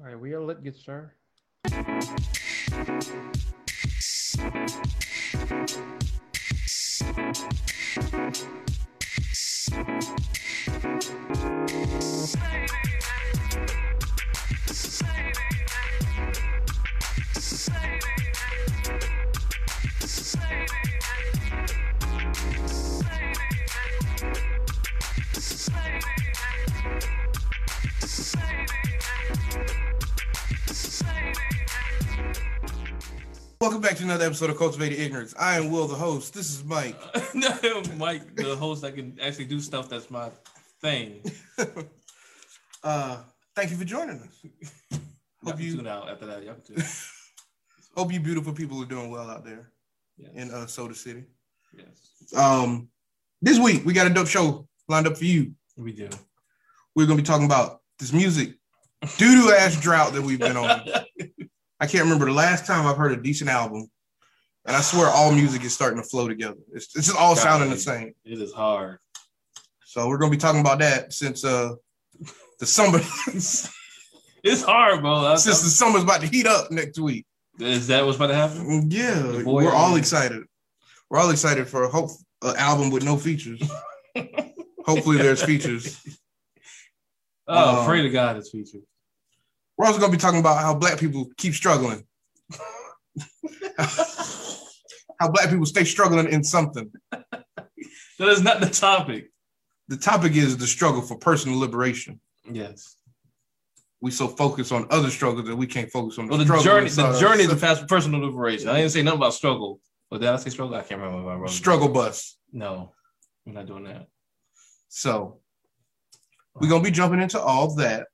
All right, we are lit, good Welcome back to another episode of Cultivated Ignorance. I am Will, the host. This is Mike. no, Mike, the host that can actually do stuff that's my thing. uh, thank you for joining us. Hope you tune out after that. Y'all can hope you beautiful people are doing well out there Yes. in uh, Soda City. yes, Um, this week we got a dope show lined up for you. we do. We're gonna be talking about this music doo doo ass drought that we've been on. I can't remember the last time I've heard a decent album, and I swear all music is starting to flow together. It's, it's just all sounding the same. It is hard. So we're gonna be talking about that since uh the summer It's hard, bro. I- since the summer's about to heat up next week. is that what's about to happen? Yeah, boy- we're all excited. We're all excited for a hope an album with no features. Hopefully, there's features. Oh, Um, pray to God it's featured. We're also gonna be talking about how black people keep struggling. how black people stay struggling in something. That is not the topic. The topic is the struggle for personal liberation. Yes. We so focus on other struggles that we can't focus on the Well, the journey, the journey to past personal liberation. I didn't say nothing about struggle. But did I say struggle? I can't remember if I wrote struggle bus. No, we're not doing that. So we're gonna be jumping into all that.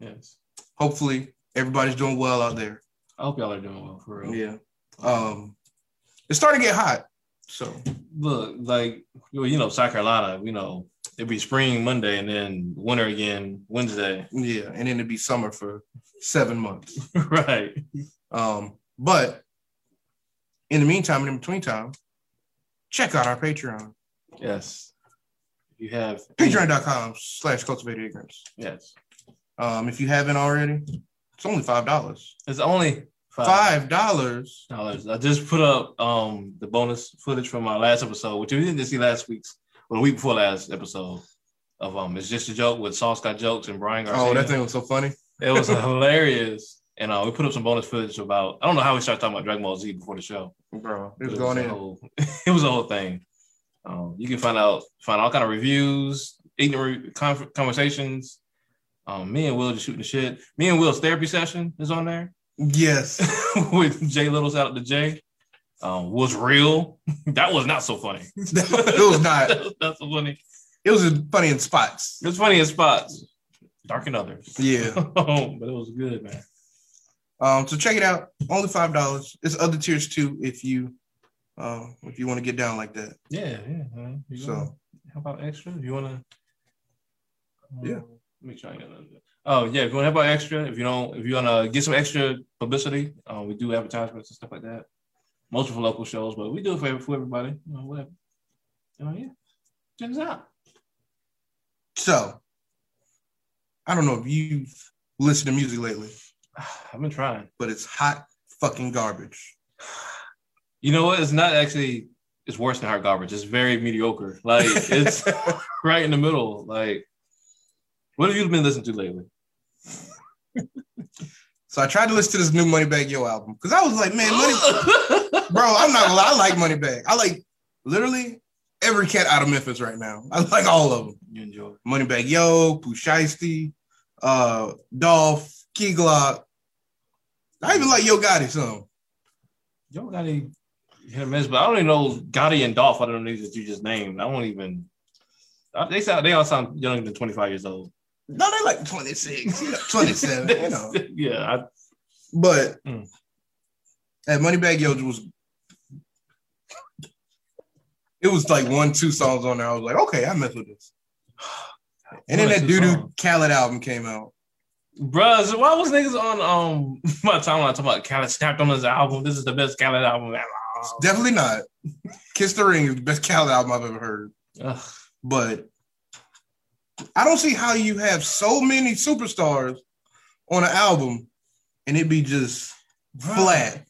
Yes. Hopefully, everybody's doing well out there. I hope y'all are doing well for real. Yeah. Um, it's starting to get hot. So look, like well, you know, South Carolina, you know, it'd be spring Monday and then winter again Wednesday. yeah, and then it'd be summer for seven months. right. Um, but in the meantime, and in between time, check out our Patreon. Yes. You have Patreon.com slash cultivated ignorance. Yes. Um, if you haven't already, it's only five dollars. It's only Five dollars. dollars. I just put up um the bonus footage from our last episode, which we didn't see last week's or the week before last episode of um it's just a joke with Sauce got jokes and Brian Garcia. Oh, that thing was so funny. It was hilarious. And uh, we put up some bonus footage about I don't know how we started talking about Dragon Ball Z before the show. Bro, it It was was going in. whole, it was a whole thing. Um, you can find out find all kind of reviews, ignorant con- conversations. Um, me and Will just shooting the shit. Me and Will's therapy session is on there Yes. with Jay Little's out to Jay. Um, was real. that was not so funny. it was not. that was not so funny. It was funny in spots. It was funny in spots, dark in others. Yeah. but it was good, man. Um, so check it out. Only five dollars. It's other tiers too if you um if you want to get down like that. Yeah, yeah. So- how about extra? If you want to, Yeah. Make sure I got that. Oh yeah, if you want to help out extra, if you don't, if you want to get some extra publicity, uh, we do advertisements and stuff like that. Most for local shows, but we do it for, for everybody. You know, whatever. Oh yeah, us out. So I don't know if you've listened to music lately, I've been trying. but it's hot fucking garbage. You know what? It's not actually. It's worse than hard garbage. It's very mediocre. Like it's right in the middle. Like, what have you been listening to lately? So I tried to listen to this new Moneybag Yo album because I was like, man, Money, bro, I'm not gonna lie, I like Moneybag. I like literally every cat out of Memphis right now. I like all of them. you enjoy. Moneybag Yo, Pooh Shiesty, uh, Dolph, Key Glock. I even like Yo Gotti some. Yo Gotti hit or miss, but I don't even know Gotti and Dolph. I don't know that you just named. I don't even. They sound. They all sound younger than twenty five years old. No, they like 26, you know, 27, you know. yeah, I, But Mm. that Moneybag Yo was it was like one, two songs on there. I was like, okay, I mess with this. And then that doo doo. Khaled album came out. Bruh, so why was niggas on um my timeline talking about Khaled snapped on his album? This is the best Khaled album ever. Definitely not. Kiss the Ring is the best Khaled album I've ever heard. Ugh. But I don't see how you have so many superstars on an album and it be just flat.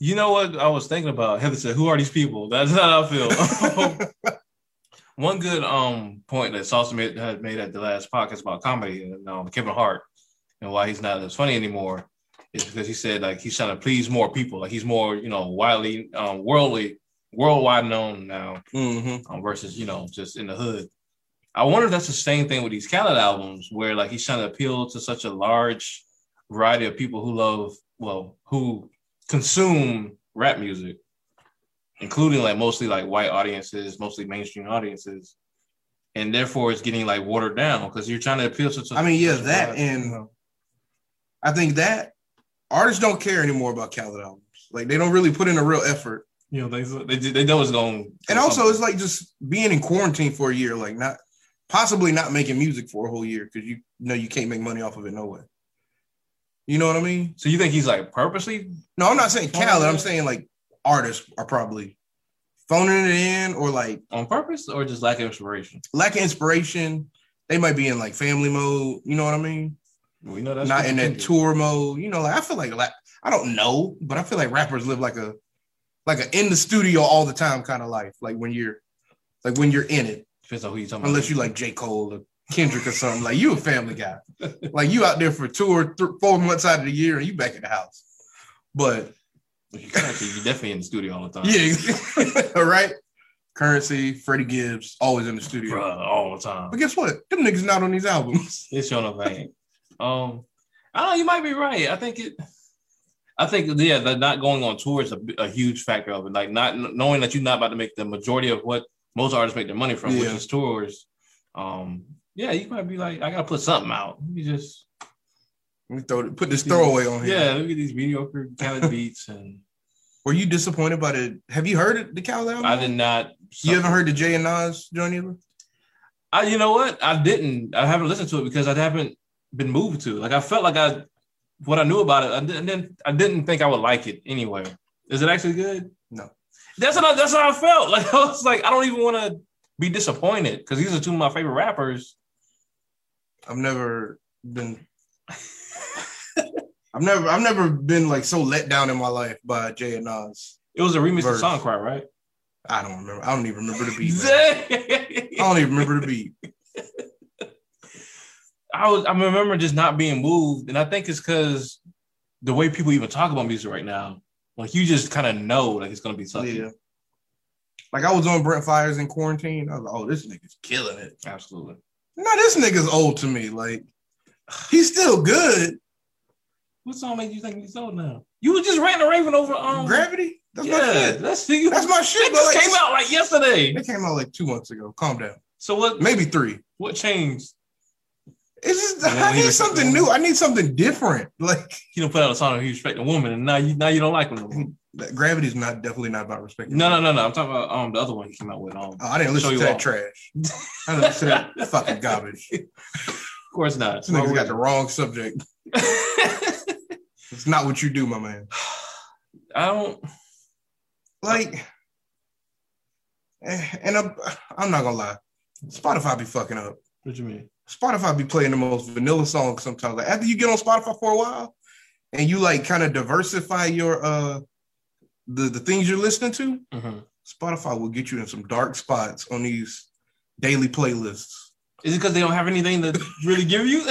You know what I was thinking about? Heather said, "Who are these people?" That's how I feel. One good um point that Sauce made, had made at the last podcast about comedy and um, Kevin Hart and why he's not as funny anymore is because he said like he's trying to please more people. Like he's more you know widely um, worldly worldwide known now Mhm. um, versus you know just in the hood. I wonder if that's the same thing with these Khaled albums, where like he's trying to appeal to such a large variety of people who love, well, who consume rap music, including like mostly like white audiences, mostly mainstream audiences, and therefore it's getting like watered down because you're trying to appeal to. such- I mean, yeah, that and I think that artists don't care anymore about Khaled albums. Like they don't really put in a real effort. You know they they, they know it's going. And also, it's like just being in quarantine for a year, like not possibly not making music for a whole year because you know you can't make money off of it no way. You know what I mean? so you think he's like purposely No, I'm not saying Khaled. I'm saying like artists are probably phoning it in or like on purpose or just lack of inspiration? lack of inspiration. They might be in like family mode. You know what I mean? We know that's not in that tour mode. You know, like I feel like la- I don't know, but I feel like rappers live like a like a in the studio all the time kind of life. Like when you're like when you're in it, Depends on who you talking unless about. you like J Cole or Kendrick or something. Like you a family guy. like you out there for two or th- four months out of the year and you back in the house. But You definitely in the studio all the time. yeah, all right. Currency, Freddie Gibbs, always in the studio. Bruh, all the time. But guess what? Them niggas not on these albums. It's showing a vein. Um, I don't know. You might be right. I think it. I think yeah, the not going on tour is a, a huge factor of it. Like not knowing that you're not about to make the majority of what most artists make their money from, which Yeah. is tours. Um, yeah, you might be like, I gotta put something out. Let me just Let me throw put this throwaway on here. yeah, look at these mediocre Khaled beats, and Were you disappointed by the? Have you heard the Khaled album? I did not. You haven't heard the Jay and Nas joint either? I, you know what? I didn't. I haven't listened to it because I haven't been moved to. Like I felt like I, what I knew about it, I didn't. I didn't think I would like it anyway. Is it actually good? No. That's what I, that's how I felt. Like I was like, I don't even want to be disappointed because these are two of my favorite rappers. I've never been. I've never, I've never been like so let down in my life by Jay and Nas. It was a remix Verse. of Song Cry, right? I don't remember. I don't even remember the beat. I don't even remember the beat. I was I remember just not being moved, and I think it's because the way people even talk about music right now, like you just kind of know like it's gonna be something. Yeah. Like I was on Brent Faiyaz in quarantine. I was like, oh, this nigga's killing it. Absolutely. No, this nigga's old to me. Like, he's still good. What song made you think he's old now? You were just ranting and raving over um Gravity? That's yeah, my shit. that's you, That's my shit, It but like- came out like yesterday. It came out like two months ago. Calm down. So what? Maybe three. What changed? It's just I need something new. I need something different. Like He don't put out a song and he respect a woman, and now you now you don't like him. No, more. gravity's not definitely not about respect. no, no, no, no. I'm talking about um the other one he came out with. Um, Oh, I didn't listen to you that off. trash. I didn't listen to that fucking garbage. of course not. This nigga's got the wrong subject. It's not what you do, my man. I don't. Like, eh, and I'm, I'm not gonna lie, Spotify be fucking up. What you mean? Spotify be playing the most vanilla songs sometimes. Like after you get on Spotify for a while, and you like kind of diversify your uh the the things you're listening to, Mhm. Spotify will get you in some dark spots on these daily playlists. Is it because they don't have anything to really give you?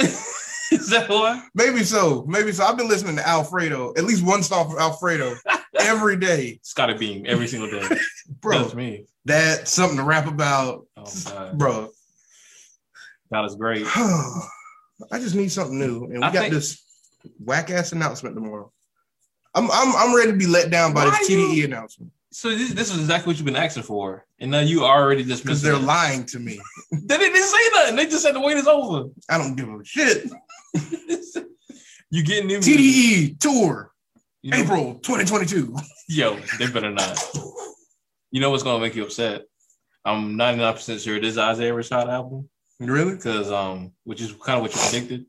Is that why? Maybe so. Maybe so. I've been listening to Alfredo, at least one song from Alfredo every day. Scottie Beam every single day. Bro, That's me. That's something to rap about. Oh Bro, Is great. I just need something new. And we I got think- this whack ass announcement tomorrow. I'm, I'm I'm ready to be let down by Why this you- TDE announcement So this, this is exactly what you've been asking for, and now you already just because they're it. lying to me. They didn't say nothing. They just said the wait is over. I don't give a shit. you getting new. TDE tour You know- April 2022. Yo, they better not. You know what's gonna make you upset? I'm 99% sure this is Isaiah Rashad album Really? because um, which is kind of what you predicted.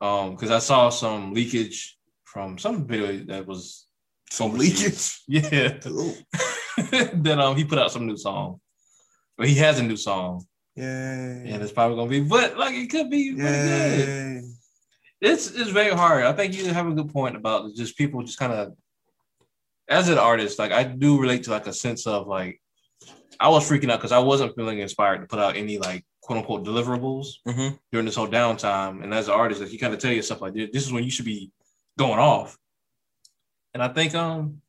Um, because I saw some leakage from some video that was Some leakage. Yeah. then um, he put out some new song. But he has a new song, Yeah. and it's probably gonna be, but like it could be pretty good. It's it's very hard. I think you have a good point about just people just kind of as an artist, like I do relate to like a sense of like I was freaking out because I wasn't feeling inspired to put out any like quote unquote deliverables Mhm. during this whole downtime. And as an artist, like you kind of tell yourself like this is when you should be going off. And I think um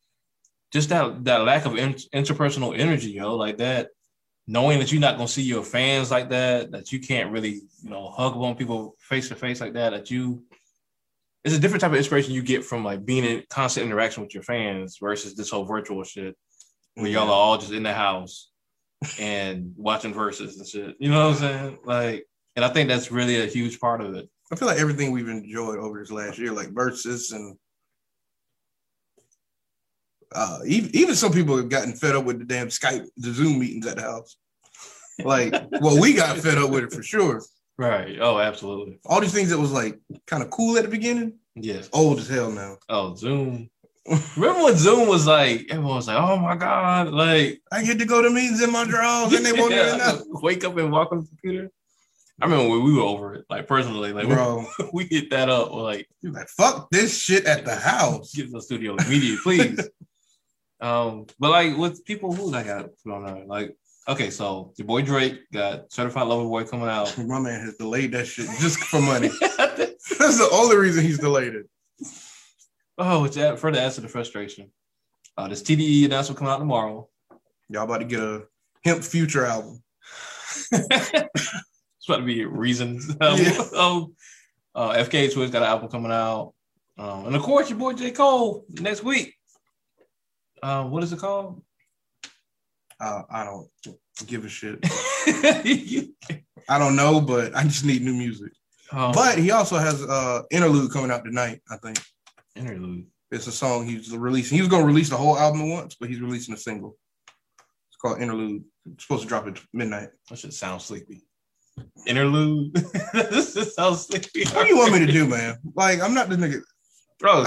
just that that lack of in- interpersonal energy, yo, like that, knowing that you're not gonna see your fans like that, that you can't really, you know, hug on people face to face like that, that you it's a different type of inspiration you get from like being in constant interaction with your fans versus this whole virtual shit where y'all are all just in the house and watching Verzuz and shit. You know what I'm saying? Like, and I think that's really a huge part of it. I feel like everything we've enjoyed over this last year, like Verzuz and uh, even even some people have gotten fed up with the damn Skype, the Zoom meetings at the house. Like, well, we got fed up with it for sure. Right. Oh, absolutely. All these things that was like kind of cool at the beginning, Yes. old as hell now. Oh, Zoom. Remember when Zoom was like, everyone was like, oh my God, like, I get to go to meetings in my drawers and they won't even know. wake up and walk on the computer. I remember when we were over it, like personally, like Bro, we, we hit that up, we're like, you like fuck this shit at the house. get to the studio immediately, please. um, but like with people who I got put on there, like, okay, so your boy Drake got Certified Lover Boy coming out. My man has delayed that shit just for money. That's the only reason he's delayed it. Oh, it's add, further adds to the frustration. Uh, this TDE announcement coming out tomorrow. Y'all about to get a hemp future album. it's about to be reasons. Um, Yeah. um, uh, FK Twitch got an album coming out, um, and of course your boy J Cole next week. Uh, what is it called? Uh, I don't give a shit. I don't know, but I just need new music. um, But he also has uh interlude coming out tonight. I think interlude. it's a song he's releasing. He was gonna release the whole album at once, but he's releasing a single. It's called Interlude. It's supposed to drop at midnight. That should sound sleepy. Interlude. this just sounds sleepy. What do you want me to do, man? Like I'm not the nigga. bro?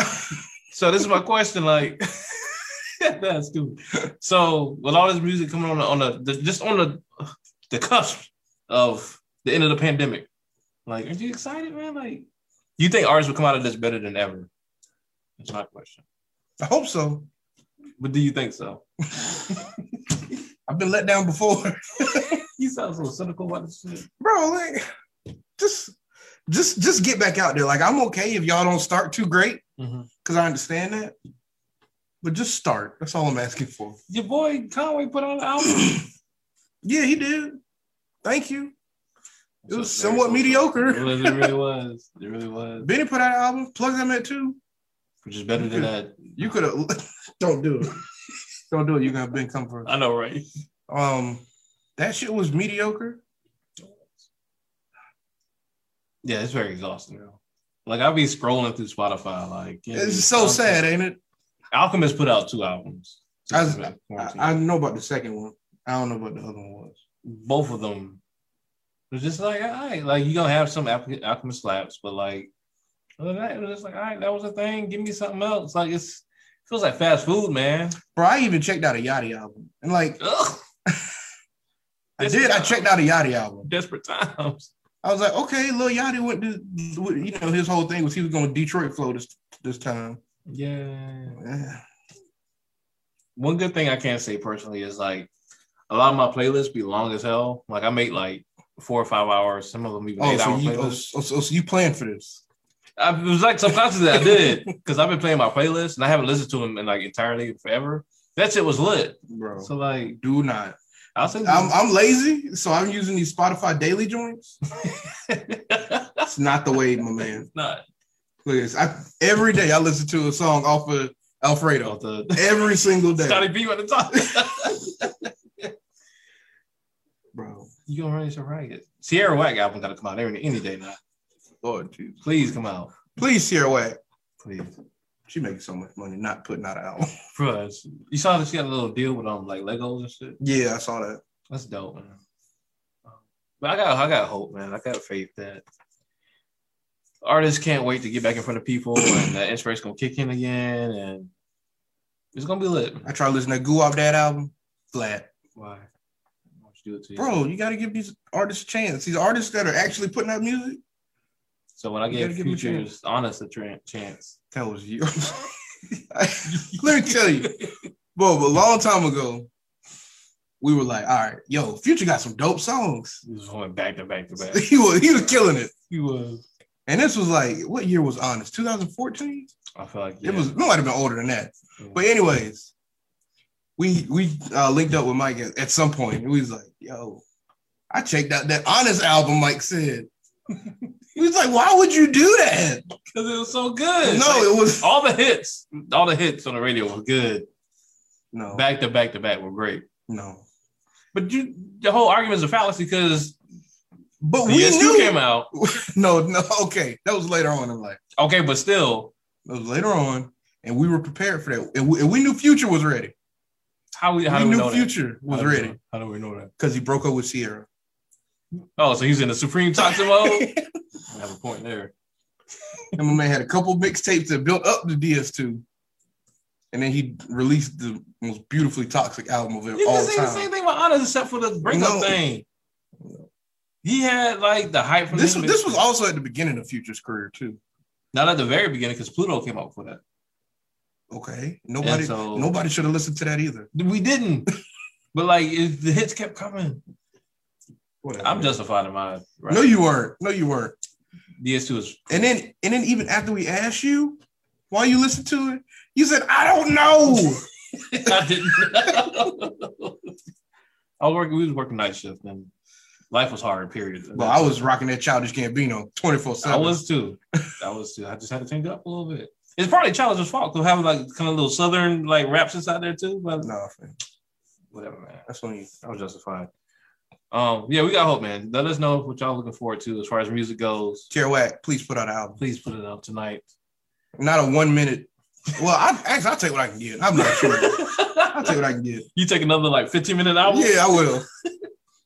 So this is my question. Like, that's stupid. So with all this music coming on the, on the, the just on the the cusp of the end of the pandemic, like, are you excited, man? Like, you think artists will come out of this better than ever? That's my question. I hope so. But do you think so? I've been let down before, You sound so cynical about this shit. bro. Like just just just get back out there. Like I'm okay if y'all don't start too great mm-hmm. because I understand that. But just start. That's all I'm asking for. Your boy Conway put on an album. Yeah, he did. Thank you. It was somewhat mediocre. It really, it really was. It really was. Benny put out an album. Plug them at too. Which is better than that. You could have. don't do it. don't do it. You're gonna have Ben come first. I know, right? Um, that shit was mediocre. Yeah, it's very exhausting. Bro. Like I'll be scrolling through Spotify, like yeah, It's so sad, ain't it? Alchemist put out two albums. I- I. I know about the second one. I don't know what the other one was. Both of them. It's just like, all right, like you're gonna have some Alchemist slaps, but like other than that, it was just like, all right, that was a thing. Give me something else. Like it's it feels like fast food, man. Bro, I even checked out a Yachty album, and like Ugh, I did, I checked out a Yachty album. desperate times. I was like, okay, Lil Yachty went to, you know, his whole thing was he was going to Detroit flow this this time. Yeah. Yeah. One good thing I can't say personally is like a lot of my playlists be long as hell. Like I make like four or five hours. Some of them even Oh, eight so hour you, oh, playlists. so, so, so you playing for this? I, it was like subconsciously I did because I've been playing my playlist and I haven't listened to them in like entirely forever. That shit was lit. Bro, So like do not. I'll send I'm, I'm lazy, so I'm using these Spotify daily joints. It's not the way, my man. not Look at this. I, every day I listen to a song off of Alfredo. about the Every single day, Scotty B at the top. bro. you gonna run yourself right. Tierra Whack album gotta come out any, any day now. Lord Jesus. Please come out. Please, Tierra Whack. Please. She making so much money not putting out an album. Bro, you saw that she got a little deal with um like Legos and shit. Yeah, I saw that. That's dope, man. But I got I got hope, man. I got faith that artists can't wait to get back in front of people and that inspiration gonna kick in again and it's gonna be lit. I tried listening to Goo off That album. Flat. Why? do it to you. Bro, you got to give these artists a chance. These artists that are actually putting out music. So when I gave gotta a Future's honest a tra- chance, That was you. Let me tell you, bro. A long time ago, we were like, all right, yo, Future got some dope songs. he was going back to back to back. He was he was killing it. He was. And this was like, what year was honest? 2014. I feel like It was. It might have been older than that. yeah. But anyways, we we uh, linked up with Mike at, at some point, and we was like, "Yo, I checked out that Honest album." Mike said, "He was like, why would you do that?" because it was so good. No, Like, it was all the hits, all the hits on the radio were good. no, Back to back to back were great. no. But you, the whole argument is a fallacy because But we DS2 knew. came out. no, no. Okay, that was later on in life. Okay, but still, That was later on, and we were prepared for that, and we, and we knew Future was ready. how we how we do we knew know Future that? was How ready know- How do we know that? because he broke up with Ciara. Oh, so he's in the supreme toxic mode. I have a point there. And my man had a couple mixtapes that built up the DS2. And then he released the most beautifully toxic album of it You all can say the same thing about Honest, except for the breakup No. thing. He had like the hype from This the this was also at the beginning of Future's career too. not at the very beginning because Pluto came out for that. Okay, nobody so- nobody should have listened to that either. We didn't, but like it, the hits kept coming. Whatever. I'm justified in my right. no, you weren't. No, you weren't. DS2 is And then and then even after we asked you why you listened to it, you said I don't know. I didn't. I was working. We was working night shift, and life was hard. Period. Well, I was rocking that childish Gambino 24 seven. I 7. was too. I was too. I just had to change it up a little bit. It's probably Childish fault to have like kind of little southern like raps inside there too. But No, whatever, man. That's when you I was justified. Um, yeah, we got hope, man. Let us know what y'all looking forward to as far as music goes. Tierra Whack, please put out an album. Please put it out tonight. Not a one minute. Well, I actually I'll take what I can get. I'm not sure. I'll take what I can get. you take another like 15 minute album? Yeah, I will.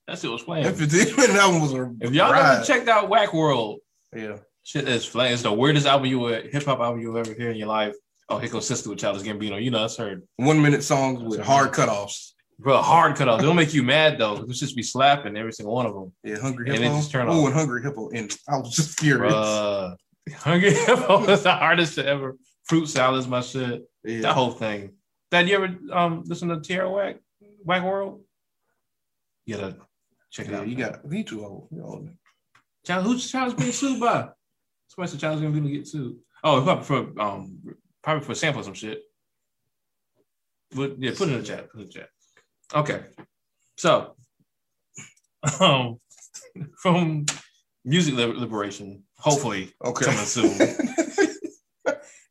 That shit was That playing. 15 minute album was a If y'all ride. never checked out Whack World, Yeah. shit is flying. It's the weirdest album you would hip hop album you will ever hear in your life. Oh, here goes Sister with Childish Gambino. You know, that's heard. One minute songs with hard cutoffs. Bro, hard cut off. They don't make you mad though. It's just be slapping every single one of them. Yeah, Hungry hippo. And Hippo. just turn Oh, off. and Hungry Hippo. And I was just furious. Bruh. Hungry Hippo is the hardest to ever. Fruit salad is my shit. That whole thing. Dad, you ever um listen to Tierra Whack Whack World? You gotta check it Yeah, out. you man. got me too old. You old. Child, who's Child's being sued by? Somebody said Child's gonna be get sued. Oh, probably for um probably for sampling some shit. But yeah, put it in the chat. Put it in the chat. Okay. So um from music liberation, hopefully Okay. coming soon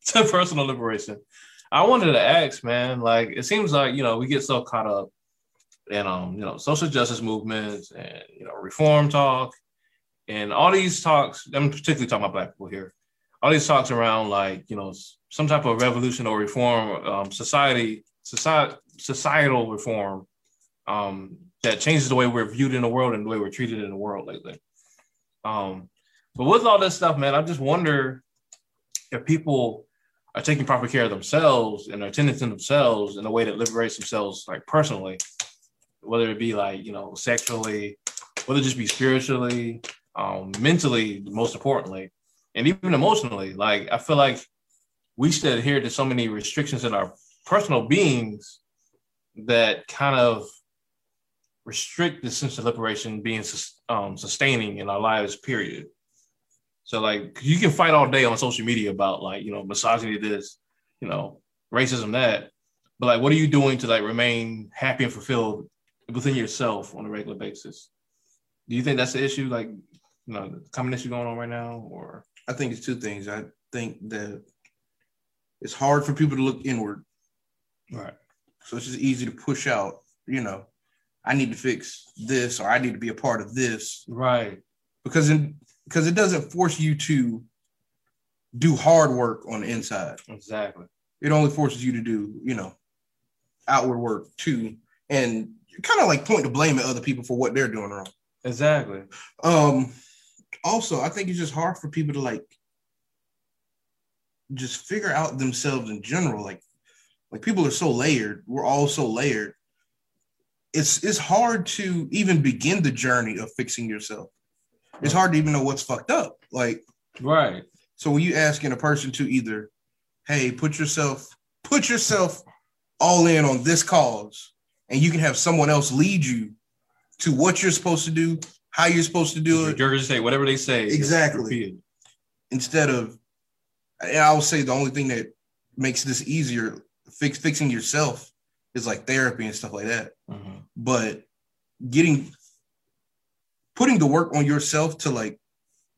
to personal liberation. I wanted to ask, man, like it seems like you know we get so caught up in um you know social justice movements and you know reform talk and all these talks. I'm particularly talking about black people here. All these talks around like you know some type of revolution or reform, um, society, society, societal reform um, that changes the way we're viewed in the world and the way we're treated in the world lately. Um, but with all this stuff, man, I just wonder if people are taking proper care of themselves and are attending to themselves in a way that liberates themselves, like personally, whether it be like you know sexually, whether it just be spiritually, um, mentally, most importantly, and even emotionally. Like I feel like we should adhere to so many restrictions in our personal beings that kind of restrict the sense of liberation being um, sustaining in our lives. Period. So like you can fight all day on social media about like, you know, misogyny this, you know, racism that. But like what are you doing to like remain happy and fulfilled within yourself on a regular basis? Do you think that's the issue, like you know, the common issue going on right now? Or I think it's two things. I think that it's hard for people to look inward. right. So it's just easy to push out, you know, I need to fix this or I need to be a part of this Right. because in because it doesn't force you to do hard work on the inside. Exactly. It only forces you to do, you know, outward work too. And kind of like point the blame at other people for what they're doing wrong. Exactly. Um, also, I think it's just hard for people to like just figure out themselves in general. Like, like people are so layered. We're all so layered it's it's hard to even begin the journey of fixing yourself. It's hard to even know what's fucked up. Like Right. so when you asking a person to either, hey, put yourself put yourself all in on this cause, and you can have someone else lead you to what you're supposed to do, how you're supposed to do it, You're gonna say whatever they say. Exactly. instead of I would say the only thing that makes this easier fix fixing yourself is like therapy and stuff like that. Mhm. But getting putting the work on yourself to like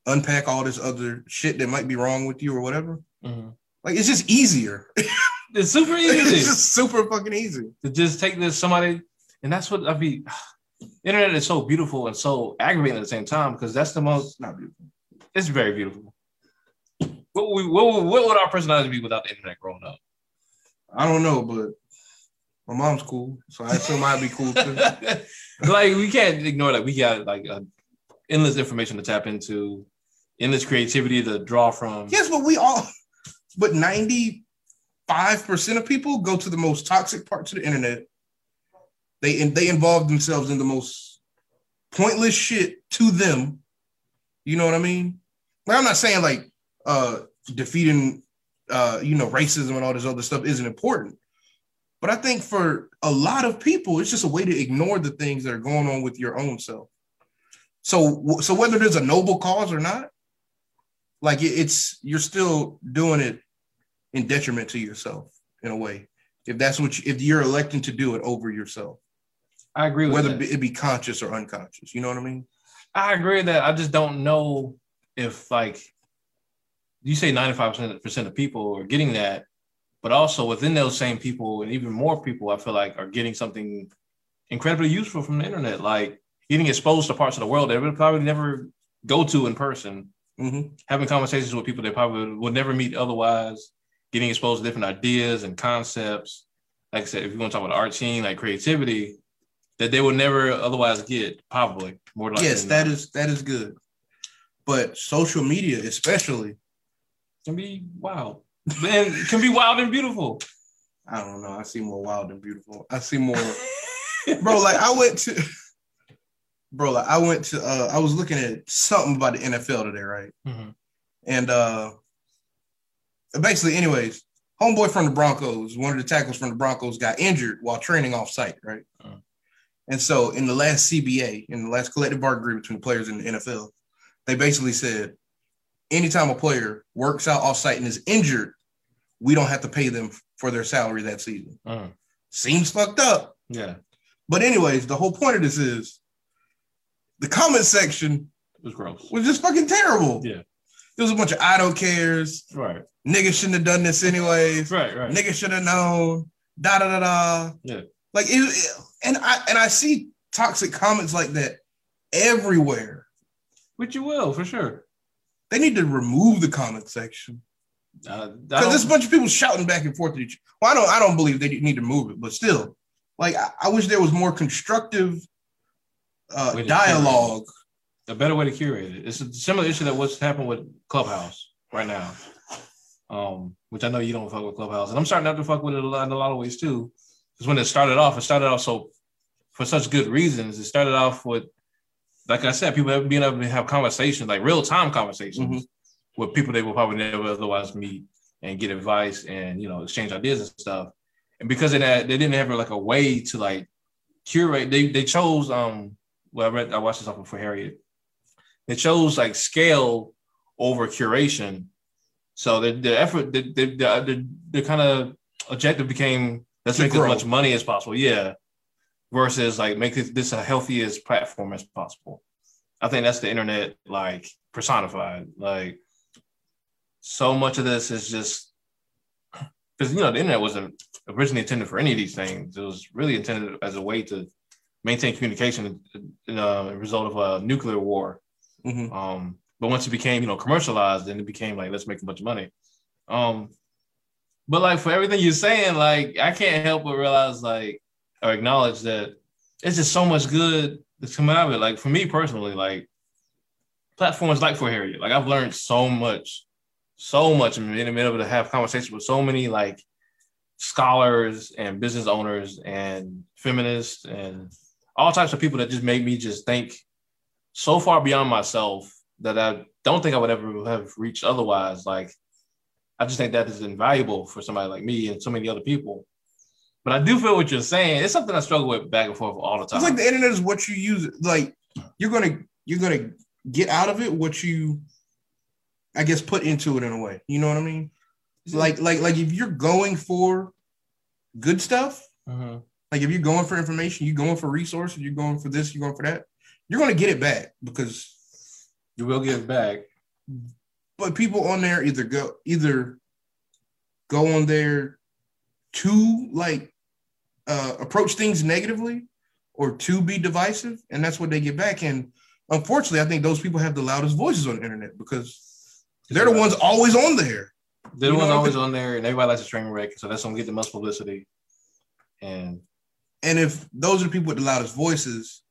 unpack all this other shit that might be wrong with you or whatever, Mhm. like it's just easier. It's super it's easy just super fucking easy. to just take this somebody, and that's what I mean. Internet is so beautiful and so aggravating at the same time because that's the most. It's not beautiful. It's very beautiful. What would, we, what, would, what would our personality be without the internet growing up? I don't know, but my mom's cool, so I assume I'd be cool too. like we can't ignore that we got like uh, endless information to tap into, endless creativity to draw from. Yes, but we all, but 95% of people go to the most toxic parts of the internet. They and they involve themselves in the most pointless shit to them. You know what I mean? Like I'm not saying like uh defeating uh you know racism and all this other stuff isn't important. But I think for a lot of people, it's just a way to ignore the things that are going on with your own self. So so whether there's a noble cause or not, like it's you're still doing it in detriment to yourself in a way if that's what you, if you're electing to do it over yourself I agree with whether that. it be conscious or unconscious you know what i mean I agree with that I just don't know if like you say 95% of people are getting that, but also within those same people and even more people I feel like are getting something incredibly useful from the internet, like getting exposed to parts of the world they would probably never go to in person, Mhm. having conversations with people they probably would never meet otherwise, getting exposed to different ideas and concepts. Like I said, if you want to talk about art scene, like creativity, that they would never otherwise get, probably more likely. yes that is that is good but social media especially can be wild. Man, it can be wild and beautiful. i don't know i see more wild than beautiful i see more bro like i went to bro like i went to uh i was looking at something about the nfl today right Mhm. And uh basically, anyways, homeboy from the Broncos, one of the tackles from the Broncos got injured while training off site, right? Uh. And so in the last CBA, in the last collective bargaining agreement between the players in the NFL, they basically said anytime a player works out off site and is injured, we don't have to pay them for their salary that season. Uh, Seems fucked up. yeah, But anyways, the whole point of this is the comment section it was gross. was just fucking terrible. Yeah. There was a bunch of I don't cares. Right, Niggas shouldn't have done this anyways. right, right. Niggas should have known. Da da da da. Yeah. Like it, it- and I and I see toxic comments like that everywhere. Which you will for sure. They need to remove the comment section Uh, because there's a bunch of people shouting back and forth at each. Well, I don't. I don't believe they need to move it, but still, like I, I wish there was more constructive uh, dialogue. a better way to curate it. It's a similar issue that what's happened with Clubhouse right now. Um, which I know you don't fuck with Clubhouse, and I'm starting not to fuck with it a lot, in a lot of ways too. Because when it started off, it started off so for such good reasons. It started off with, like I said, people being able to have conversations, like real time conversations with people they will probably never otherwise meet and get advice and you know exchange ideas and stuff. And because of that, they didn't have like a way to like curate. They they chose um. Well, I read I watched this off for Harriet. They chose like scale over curation. So the the effort the the the, the, the kind of objective became let's make grow. as much money as possible. Yeah. Versus like make this, this a healthiest platform as possible. I think that's the internet like personified. Like so much of this is just because you know the internet wasn't originally intended for any of these things. It was really intended as a way to maintain communication in a result of a nuclear war. Mhm. Um, but once it became, you know, commercialized, then it became like, let's make a bunch of money. Um, but like for everything you're saying, like I can't help but realize, like, or acknowledge that it's just so much good that's coming out of it. Like for me personally, like platforms like for Harriet, like I've learned so much, so much, and been able to have conversations with so many like scholars and business owners and feminists and all types of people that just made me just think so far beyond myself that I don't think I would ever have reached otherwise. Like, I just think that is invaluable for somebody like me and so many other people. But I do feel what you're saying. It's something I struggle with back and forth all the time. It's like the internet is what you use. Like you're gonna you're gonna get out of it what you, I guess, put into it in a way. You know what I mean? Like like like if you're going for good stuff, Mhm. like if you're going for information, you're going for resources, you're going for this, you're going for that, you're gonna get it back because You will get it back. but people on there either go either go on there to like uh, approach things negatively or to be divisive, and that's what they get back. And unfortunately, I think those people have the loudest voices on the internet because they're the ones always on there. They're the you ones know? always on there, and everybody likes a train wreck, so that's gonna get the most publicity. And And if those are the people with the loudest voices,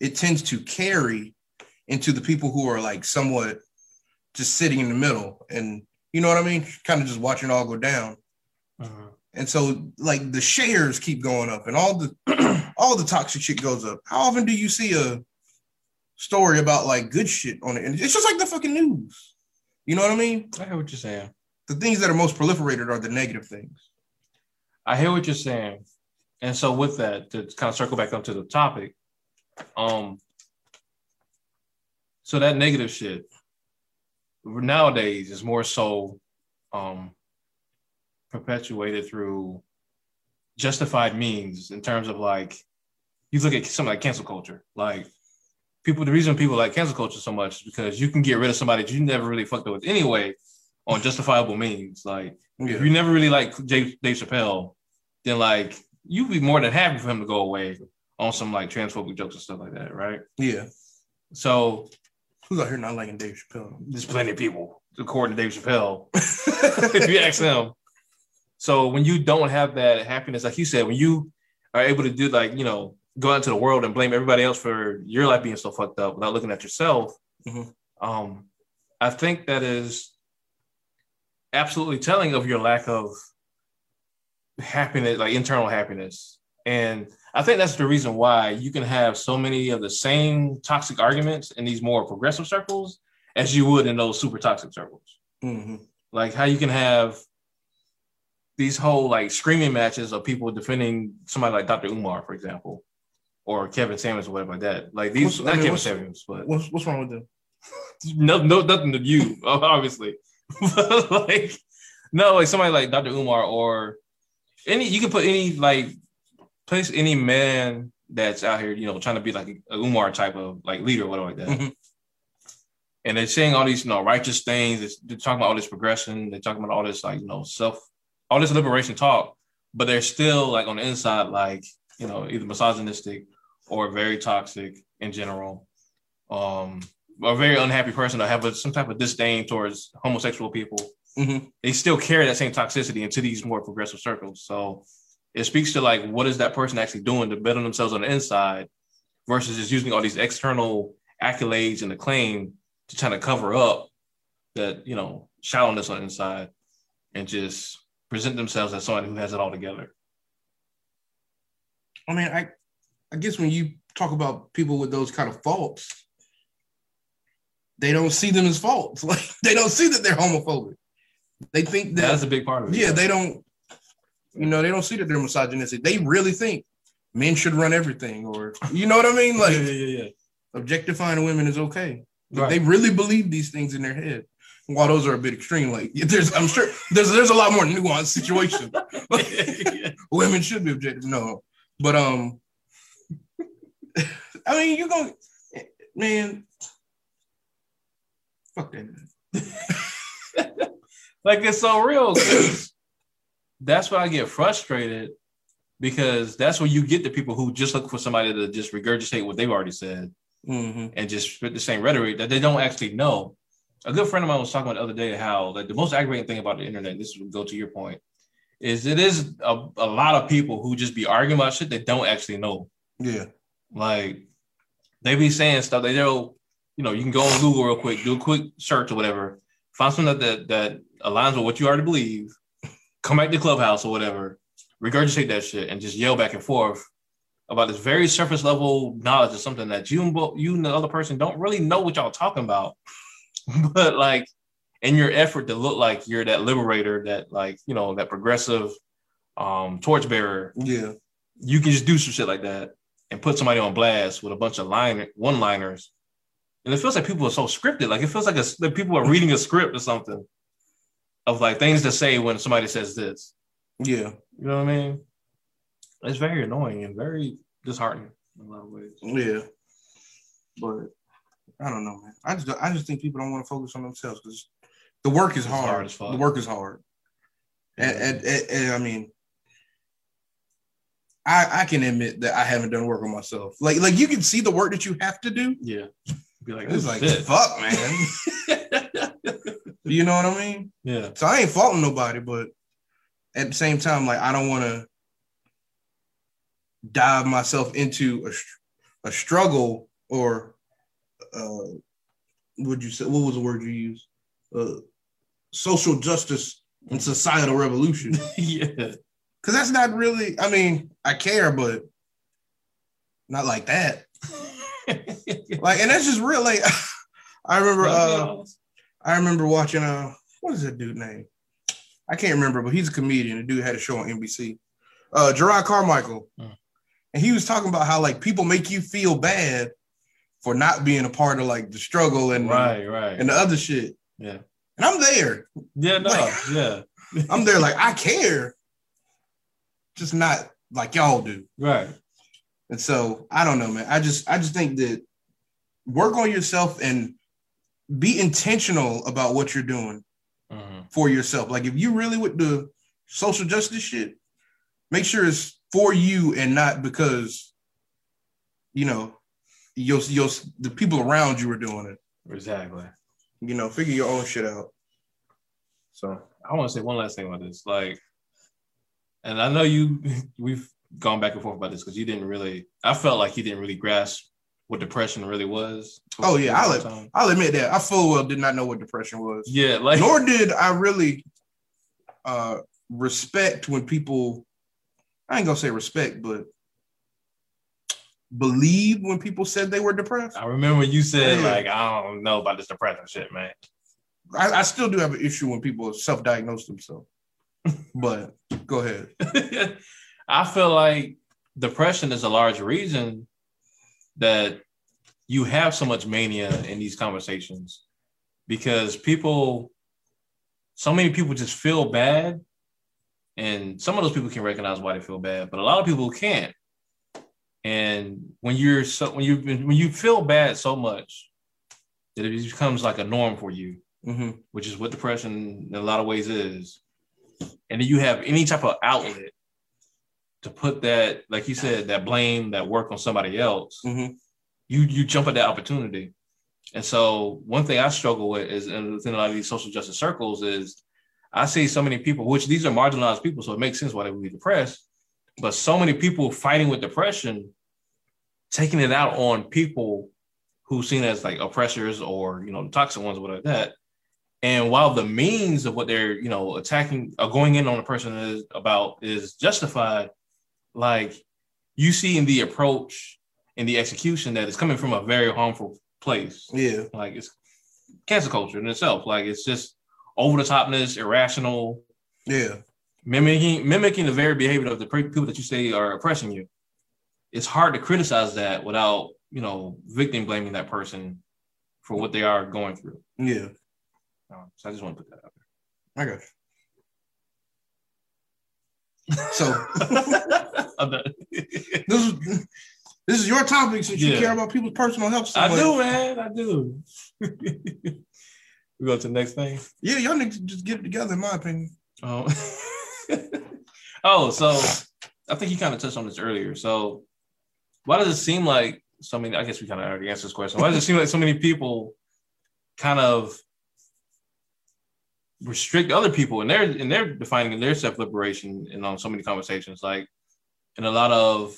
it tends to carry into the people who are like somewhat just sitting in the middle, and you know what I mean, kind of just watching it all go down. And so like the shares keep going up and all the all the toxic shit goes up. How often do you see a story about like good shit on it? And it's just like the fucking news. You know what I mean? I hear what you're saying. The things that are most proliferated are the negative things. I hear what you're saying. And so with that, to kind of circle back up to the topic, um, so that negative shit nowadays is more so um perpetuated through justified means in terms of like you look at something like cancel culture. Like people the reason people like cancel culture so much is because you can get rid of somebody that you never really fucked with anyway on justifiable means. Like if you never really like Dave, Dave Chappelle, then like you'd be more than happy for him to go away on some like transphobic jokes and stuff like that, right? Yeah. So Who's out here not liking Dave Chappelle? there's plenty of people, according to Dave Chappelle, if you ask them. So when you don't have that happiness, like you said, when you are able to do like, you know, go out into the world and blame everybody else for your life being so fucked up without looking at yourself, Mhm. um, I think that is absolutely telling of your lack of happiness, like internal happiness. And I think that's the reason why you can have so many of the same toxic arguments in these more progressive circles as you would in those super toxic circles. hmm Like how you can have these whole like screaming matches of people defending somebody like Dr. Umar, for example, or Kevin Samuels or whatever like that. Like these, What's- I not mean, Kevin Samuels, but What's what's wrong with them? no, no, nothing to you, obviously. But like, no, like somebody like Dr. Umar or any, you can put any like place any man that's out here, you know, trying to be like a Umar type of like leader or whatever like that. Mhm. And they're saying all these, you know, righteous things. They're talking about all this progression. They're talking about all this, like, you know, self, all this liberation talk. But they're still like on the inside, like, you know, either misogynistic or very toxic in general. Um, a very unhappy person or have a, some type of disdain towards homosexual people. Mhm. They still carry that same toxicity into these more progressive circles. So it speaks to like what is that person actually doing to better themselves on the inside versus just using all these external accolades and acclaim to try to cover up that you know shallowness on the inside and just present themselves as someone who has it all together. I mean, I I guess when you talk about people with those kind of faults, they don't see them as faults. Like they don't see that they're homophobic. They think that That's a big part of it. yeah, they don't, you know, they don't see that they're misogynistic. They really think men should run everything, or you know what I mean? Like yeah, yeah, yeah. objectifying women is okay. Right. They really believe these things in their head. While those are a bit extreme, like there's, I'm sure there's there's a lot more nuanced situation. Women should be objective, no, but um, I mean, you going man, fuck that. like it's so real. that's why I get frustrated because that's where you get the people who just look for somebody to just regurgitate what they've already said Mhm. and just spit the same rhetoric that they don't actually know. A good friend of mine was talking about the other day how like the most aggravating thing about the internet, this would go to your point, is it is a, a lot of people who just be arguing about shit they don't actually know. Yeah, Like they be saying stuff that they'll, you know, you can go on Google real quick, do a quick search or whatever, find something that, that that aligns with what you already believe, come back to the Clubhouse or whatever, regurgitate that shit and just yell back and forth about this very surface level knowledge of something that you you and the other person don't really know what y'all talking about, but like in your effort to look like you're that liberator, that like you know that progressive um torchbearer, Yeah. you can just do some shit like that and put somebody on blast with a bunch of line one liners. And it feels like people are so scripted. Like it feels like a, that people are reading a script or something of like things to say when somebody says this. Yeah. You know what I mean? It's very annoying and very disheartening in a lot of ways. Yeah. But I don't know, man. I just I just think people don't want to focus on themselves because the work is It's hard. hard as fuck. The work is hard. And, and, and, and I mean, I I can admit that I haven't done work on myself. Like like you can see the work that you have to do. Yeah. Be like, It's like shit. fuck, man. you know what I mean? yeah. So I ain't faulting nobody, but at the same time, like I don't want to dive myself into a, a struggle or uh, would you say what was the word you used? Uh, social justice and societal revolution. yeah. Because that's not really. I mean, I care, but not like that. Like, and that's just real. Like, I remember. Uh, I remember watching uh what is that dude name? I can't remember, but he's a comedian. The dude had a show on NBC. Uh Jerrod Carmichael. Hmm. And he was talking about how like people make you feel bad for not being a part of like the struggle and right, right. and the other shit. yeah. And I'm there. Yeah, no, Like- yeah. I'm there like I care. Just not like y'all do. Right. And so I don't know, man. I just I just think that work on yourself and be intentional about what you're doing. Mhm. for yourself. Like if you really with the social justice shit, make sure it's for you and not because you know your your the people around you are doing it. Exactly. You know, figure your own shit out. So I want to say one last thing about this. Like, and I know you, we've gone back and forth about this because you didn't really, I felt like you didn't really grasp what depression really was. Oh, yeah, I'll I'll I'll admit that I full well did not know what depression was. Yeah, like, Nor did I really uh respect when people I ain't gonna say respect, but believe when people said they were depressed. I remember you said, Yeah. like, I don't know about this depression shit, man. I, I still do have an issue when people self-diagnose themselves. but go ahead. I feel like depression is a large reason that you have so much mania in these conversations because people, so many people just feel bad. And some of those people can recognize why they feel bad, but a lot of people can't. And when you're so when you when you feel bad so much that it becomes like a norm for you, hmm which is what depression in a lot of ways is. And then you have any type of outlet to put that, like you said, that blame, that work on somebody else. hmm You you jump at that opportunity. And so one thing I struggle with is and within a lot of these social justice circles is I see so many people, which these are marginalized people, so it makes sense why they would be depressed. But so many people fighting with depression, taking it out on people who seen as like oppressors or you know toxic ones or whatever like that. And while the means of what they're you know attacking or going in on a person is about is justified, like you see in the approach in the execution that it's coming from a very harmful place. Yeah. Like it's cancel culture in itself. Like it's just over the topness, irrational, Yeah. Mimicking mimicking the very behavior of the people that you say are oppressing you. It's hard to criticize that without you know victim blaming that person for what they are going through. Yeah. Um, so I just want to put that out I got you. So. This is this is your topic since you care about people's personal health so I much. do, man. I do. we go to the next thing. Yeah, y'all niggas just get it together, in my opinion. Oh, oh, so I think you kind of touched on this earlier. So, why does it seem like so many? I guess we kind of already answered this question. Why does it seem like so many people kind of restrict other people and they're and they're defining their self liberation in on so many conversations, like in a lot of,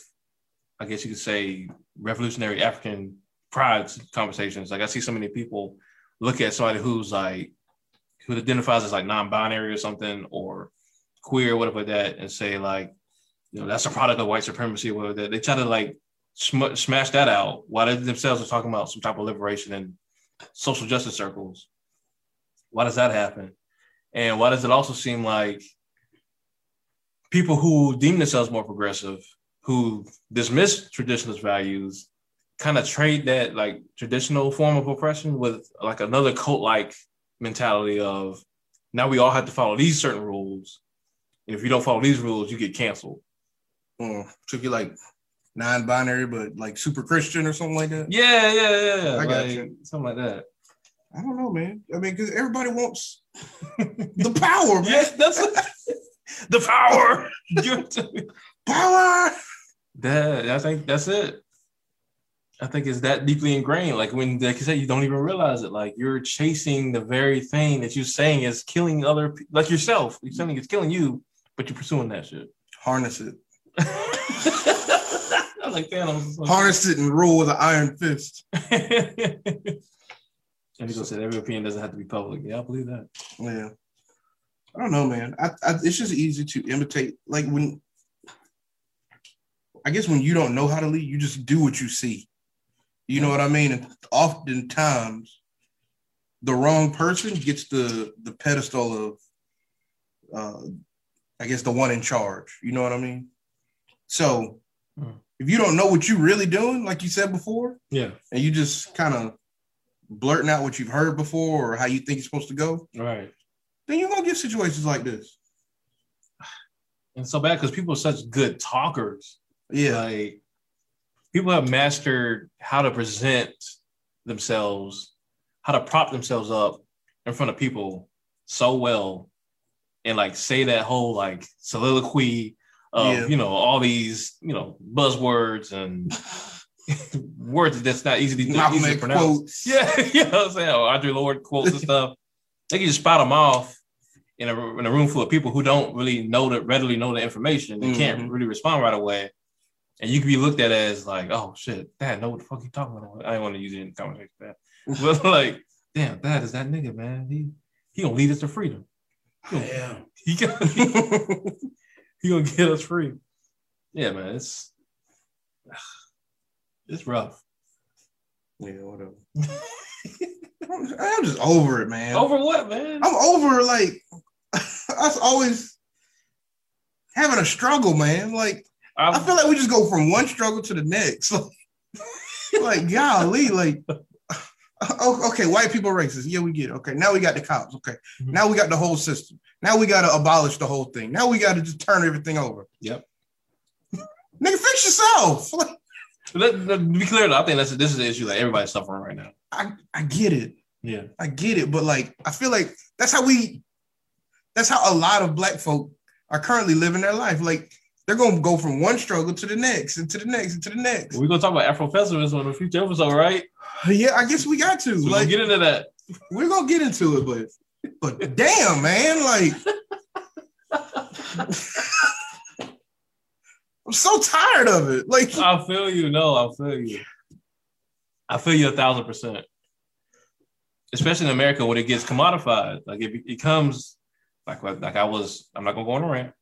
I guess you could say, revolutionary African pride conversations. Like I see so many people look at somebody who's like who identifies as like non-binary or something or queer, whatever like that, and say like, you know that's a product of white supremacy. Where they, they try to like sm- smash that out while they themselves are talking about some type of liberation in social justice circles. Why does that happen? And why does it also seem like people who deem themselves more progressive, who dismiss traditionalist values, kind of trade that like traditional form of oppression with like another cult-like mentality of now we all have to follow these certain rules. If you don't follow these rules, you get canceled. Mm, took you like non-binary, but like super Christian or something like that. Yeah, yeah, yeah. I got you. Something like that. I don't know, man. I mean, because everybody wants the power, man. Yeah, that's the power. Give it to me. Power. That I think that's it. I think it's that deeply ingrained. Like when, like you said, you don't even realize it. Like you're chasing the very thing that you're saying is killing other, like yourself. You're saying it's killing you, but you're pursuing that shit. Harness it. I like Thanos. Harness it and rule with an iron fist. and he said every opinion doesn't have to be public. Yeah, I believe that. Yeah. I don't know, man. I, I it's just easy to imitate. Like when I guess when you don't know how to lead, you just do what you see. You know what I mean? And oftentimes the wrong person gets the the pedestal of uh I guess the one in charge. You know what I mean? So Hmm. if you don't know what you're really doing, like you said before, Yeah. and you just kind of blurting out what you've heard before or how you think it's supposed to go, Right. then you're gonna get situations like this. And so bad because people are such good talkers. Yeah. Like people have mastered how to present themselves, how to prop themselves up in front of people so well and like say that whole like soliloquy of Yeah. you know all these you know buzzwords and words that's not easy to, Malcolm easy to pronounce. quotes. Yeah, you know what I'm saying? Or Audre Lorde quotes and stuff. They can just spout them off in a, in a room full of people who don't really know that readily know the information. They can't Mhm. really respond right away. And you can be looked at as like, oh shit, dad, know what the fuck you talking about. I didn't want to use it in the conversation, dad. But like, damn, dad is that nigga, man. He he gonna lead us to freedom. Yeah. he gonna, he gonna get us free. Yeah, man, it's it's rough. yeah, whatever. I'm, just over it, man. Over what, man? I'm over like us always having a struggle, man. Like I I'm- feel like we just go from one struggle to the next. Like golly, like oh, okay, white people racist. Yeah, we get it. Okay, now we got the cops. Okay, Mhm. now we got the whole system. Now we got to abolish the whole thing. Now we got to just turn everything over. Yep. Nigga, fix yourself. Like, Let, let- be clear, though, I think that's this is the issue that everybody's suffering right now. I, I get it. Yeah, I get it, but like I feel like that's how we that's how a lot of black folk are currently living their life. Like they're gonna go from one struggle to the next and to the next and to the next. we're gonna talk about Afro festivals on a future episode, right? Yeah, I guess we got to. So we'll like get into that. we're gonna get into it, but but damn man, like I'm so tired of it. Like I feel you. No, I feel you. I feel you a thousand percent. Especially in America when it gets commodified, like it, it comes like like I was. I'm not gonna go on a rant,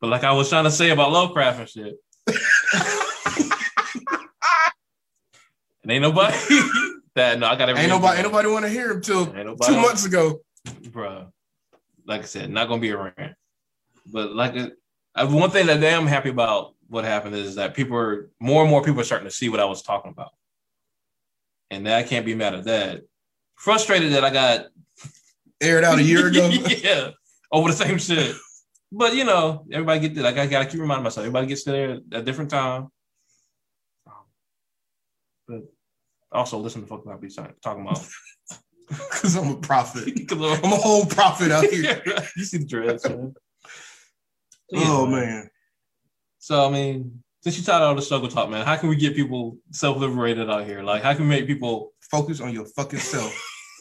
but like I was trying to say about Lovecraft and shit. and ain't nobody that no, I got everybody. ain't nobody ain't nobody want to hear him till two months ago. bro. Like I said, not gonna be a rant. But like uh, uh, one thing that I am happy about what happened is that people are more and more people are starting to see what I was talking about. And I can't be mad at that. Frustrated that I got Aired out a year ago. yeah, over the same shit. But you know, everybody get like I gotta keep reminding myself, everybody gets there at a different time. But also listen to fuck what I be talking about. Because I'm a prophet. I'm- I'm a whole prophet out here. you see the dreads, man. So, yeah, Oh man. So I mean, since you taught all the struggle talk, man, how can we get people self-liberated out here? Like, how can we make people? Focus on your fucking self.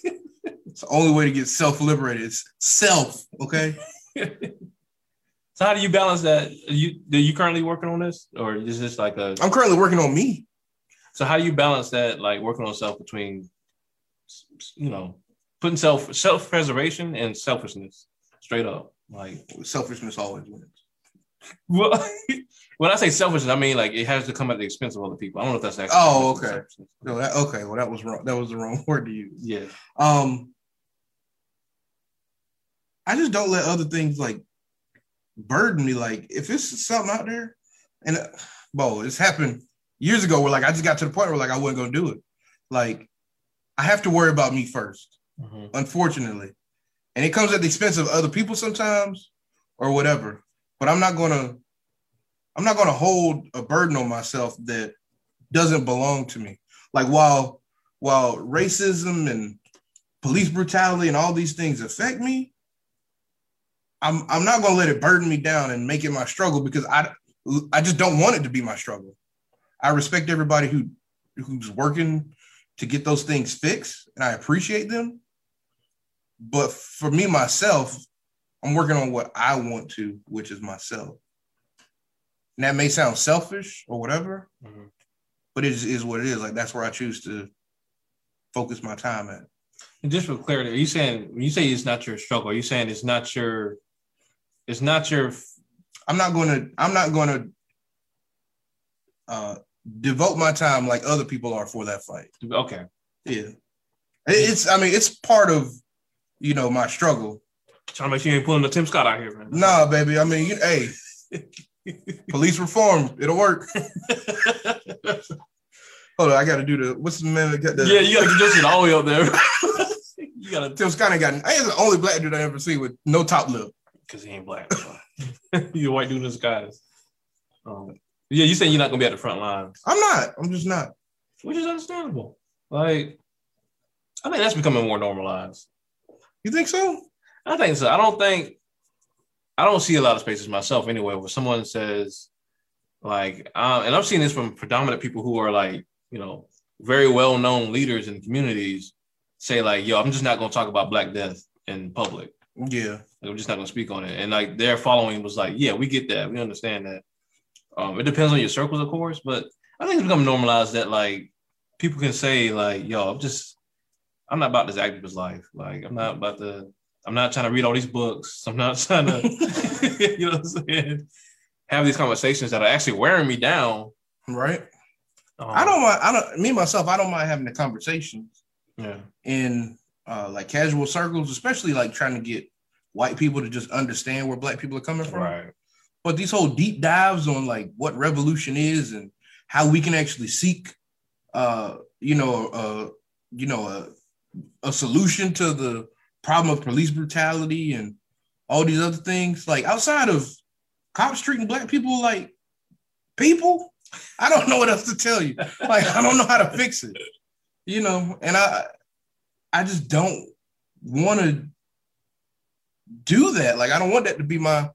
it's the only way to get self-liberated. It's self, okay? so how do you balance that? Are you are you currently working on this, or is this like a? I'm currently working on me. So how do you balance that, like working on self between, you know, putting self self preservation and selfishness straight up, like Selfishness always wins. well, when I say selfishness, I mean like it has to come at the expense of other people. I don't know if that's actually. Oh, okay. No, that, okay. Well, that was wrong. That was the wrong word to use. Yeah. Um, I just don't let other things like burden me. Like if it's something out there, and uh, bo, it's happened years ago where like I just got to the point where like I wasn't gonna do it. Like I have to worry about me 1st Mhm. unfortunately, and it comes at the expense of other people sometimes or whatever. But I'm not gonna, I'm not gonna hold a burden on myself that doesn't belong to me. Like while while racism and police brutality and all these things affect me, I'm I'm not gonna let it burden me down and make it my struggle because I I just don't want it to be my struggle. I respect everybody who who's working to get those things fixed and I appreciate them. But for me myself, I'm working on what I want to, which is myself. And that may sound selfish or whatever, Mhm. but it is, is what it is. Like that's where I choose to focus my time at. And just for clarity, are you saying when you say it's not your struggle? Are you saying it's not your, it's not your I'm not going to. I'm not going to uh, devote my time like other people are for that fight. okay? Yeah, it's. I mean, it's part of you know my struggle. Trying to make sure you ain't pulling the Tim Scott out here, man. Nah, baby. I mean, you, hey, police reform. It'll work. Hold on, I got to do the. What's the man that got the? yeah, you gotta get your shit all the way up there. you gotta, Tim Scott ain't got. I ain't the only black dude I ever see with no top lip. because he ain't black. you a white dude in disguise. Um, yeah, you saying you're not gonna be at the front lines, I'm not. I'm just not. which is understandable. Like, I think that's becoming more normalized. You think so? I think so. I don't think I don't see a lot of spaces myself anyway where someone says like um, and I've seen this from predominant people who are like, you know, very well known leaders in communities say like, yo, I'm just not gonna talk about black death in public. Yeah. Like, I'm just not gonna speak on it. And like their following was like, yeah, we get that. We understand that. Um, it depends on your circles, of course, but I think it's become normalized that like people can say like, yo, I'm just I'm not about this activist life. Like I'm not about to I'm not trying to read all these books. I'm not trying to you know what I'm saying? Have these conversations that are actually wearing me down. Right. Um, I don't mind. I don't. Me myself. I don't mind having the conversations yeah. in uh, like casual circles, especially like trying to get white people to just understand where black people are coming from. Right. But these whole deep dives on like what revolution is and how we can actually seek, uh, you know, uh, you know, a, a solution to the problem of police brutality and all these other things. Like outside of cops treating black people like people, I don't know what else to tell you. Like I don't know how to fix it, you know. And I, I just don't want to do that. Like I don't want that to be my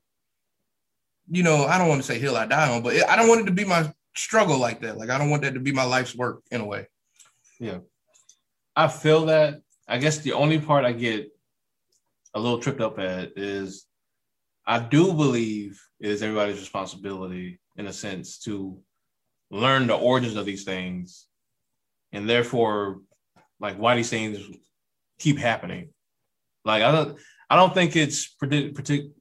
you know, I don't want to say hill I die on, but I don't want it to be my struggle like that. Like I don't want that to be my life's work in a way. Yeah. I feel that. I guess the only part I get a little tripped up at is I do believe it is everybody's responsibility, in a sense, to learn the origins of these things and therefore like why these things keep happening. Like I don't I don't think it's partic-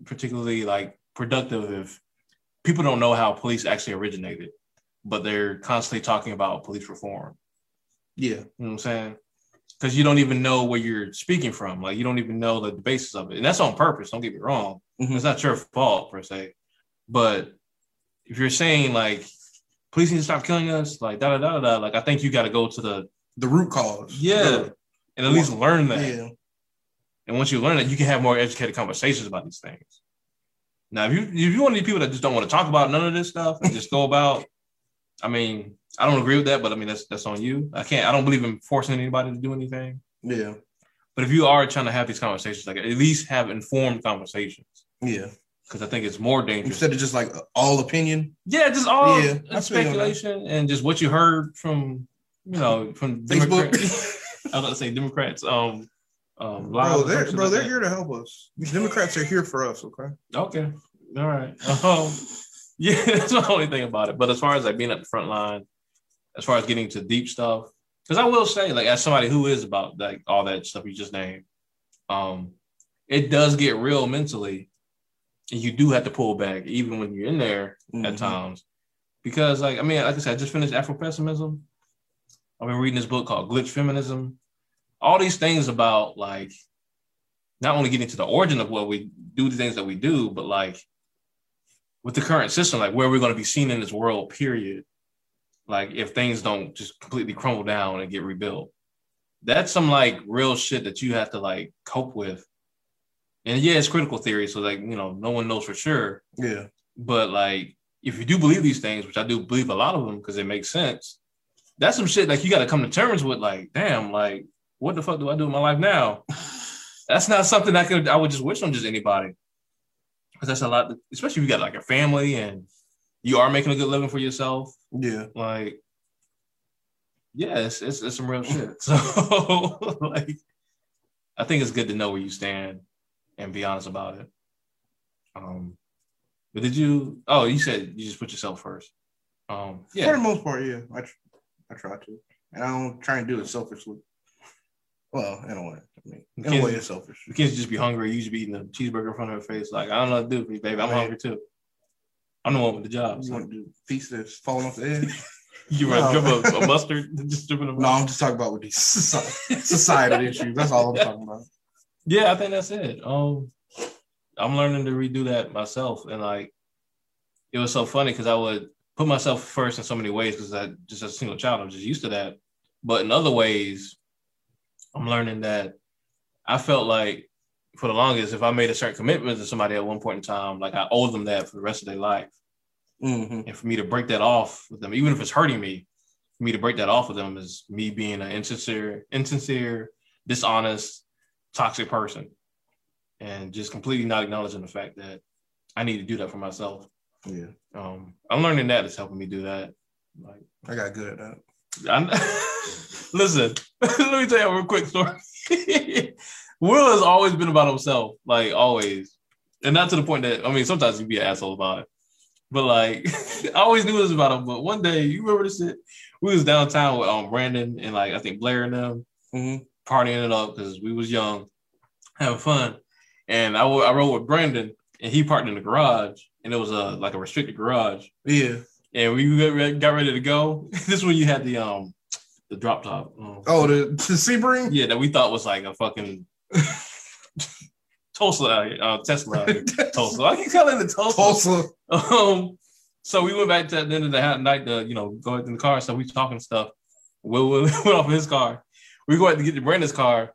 particularly like productive if people don't know how police actually originated, but they're constantly talking about police reform. Yeah. You know what I'm saying? Because you don't even know where you're speaking from. Like you don't even know the basis of it. And that's on purpose. Don't get me wrong. Mhm. It's not your fault per se. But if you're saying like police need to stop killing us, like da da da da, like I think you got to go to the The root cause. yeah, and at least learn that. Yeah. And once you learn that, you can have more educated conversations about these things. Now, if you if you want these people that just don't want to talk about none of this stuff and just go about, I mean, I don't agree with that, but I mean that's that's on you. I can't. I don't believe in forcing anybody to do anything. Yeah. But if you are trying to have these conversations, like at least have informed conversations, Yeah. because I think it's more dangerous. Instead of just like all opinion. Yeah, just all Yeah, I feel you on that. speculation and just what you heard from you know from. Democrats. I was about to say Democrats. Um, um, Bro, they're bro, like they're that. here to help us. These Democrats are here for us, okay? Okay. All right. Um, yeah, that's the only thing about it. But as far as like being at the front line, as far as getting to deep stuff, because I will say, like, as somebody who is about like all that stuff you just named, um, it does get real mentally and you do have to pull back even when you're in there Mhm. at times because like i mean like i said i just finished afro pessimism i've been reading this book called glitch feminism all these things about like not only getting to the origin of what we do the things that we do but like with the current system like where we're going to be seen in this world period like if things don't just completely crumble down and get rebuilt that's some like real shit that you have to like cope with and yeah it's critical theory so like you know no one knows for sure Yeah. but like, if you do believe these things, which I do believe a lot of them because they make sense, that's some shit like you got to come to terms with. Like, damn, like, what the fuck do I do in my life now? That's not something I could I would just wish on just anybody. Because that's a lot, especially if you got like a family and you are making a good living for yourself. Yeah. Like, yeah, it's it's, it's some real shit. So, like, I think it's good to know where you stand and be honest about it. Um, but did you? Oh, you said you just put yourself first. Um, yeah. For the most part, yeah. I, I try to. And I don't try and do it selfishly. Well, in a way. I mean, in a way, it's selfish. the kids just be hungry. You should be eating a cheeseburger in front of her face. Like, I don't know what to do for you, baby. I'm Man. hungry too. I'm the one with the job. You So. want to do feast that's falling off the edge? You No. rather drip a, a mustard just dripping a no, I'm just talking about with these societal issues. That's all I'm talking about. Yeah, I think that's it. Um, I'm learning to redo that myself, and like, it was so funny because I would put myself first in so many ways because I just as a single child, I'm just used to that. But in other ways, I'm learning that I felt like for the longest, if I made a certain commitment to somebody at one point in time, like I owe them that for the rest of their life, hmm and for me to break that off with them, even if it's hurting me, for me to break that off with them is me being an insincere, insincere, dishonest, toxic person, and just completely not acknowledging the fact that I need to do that for myself. Yeah. Um, I'm learning that it's helping me do that. Like, I got good at that. Listen, let me tell you a real quick story. Will has always been about himself, like always, and not to the point that I mean, sometimes he'd be an asshole about it. But like, I always knew it was about him. But one day, you remember this shit? We was downtown with um Brandon and like I think Blair and them hmm partying it up because we was young, having fun. And I I rode with Brandon, and he parked in the garage, and it was a like a restricted garage. Yeah. And we got got ready to go. this is when you had the um the drop top. um, Oh, the, the Sebring? yeah, that we thought was like a fucking Tulsa, out here, uh, Tesla, out here. Tulsa. I keep calling it Tulsa. Tulsa. Um, so we went back to the end of the night to you know go in the car. So we talking stuff. Will Will went off in his car. We go out to get to Brandon's car.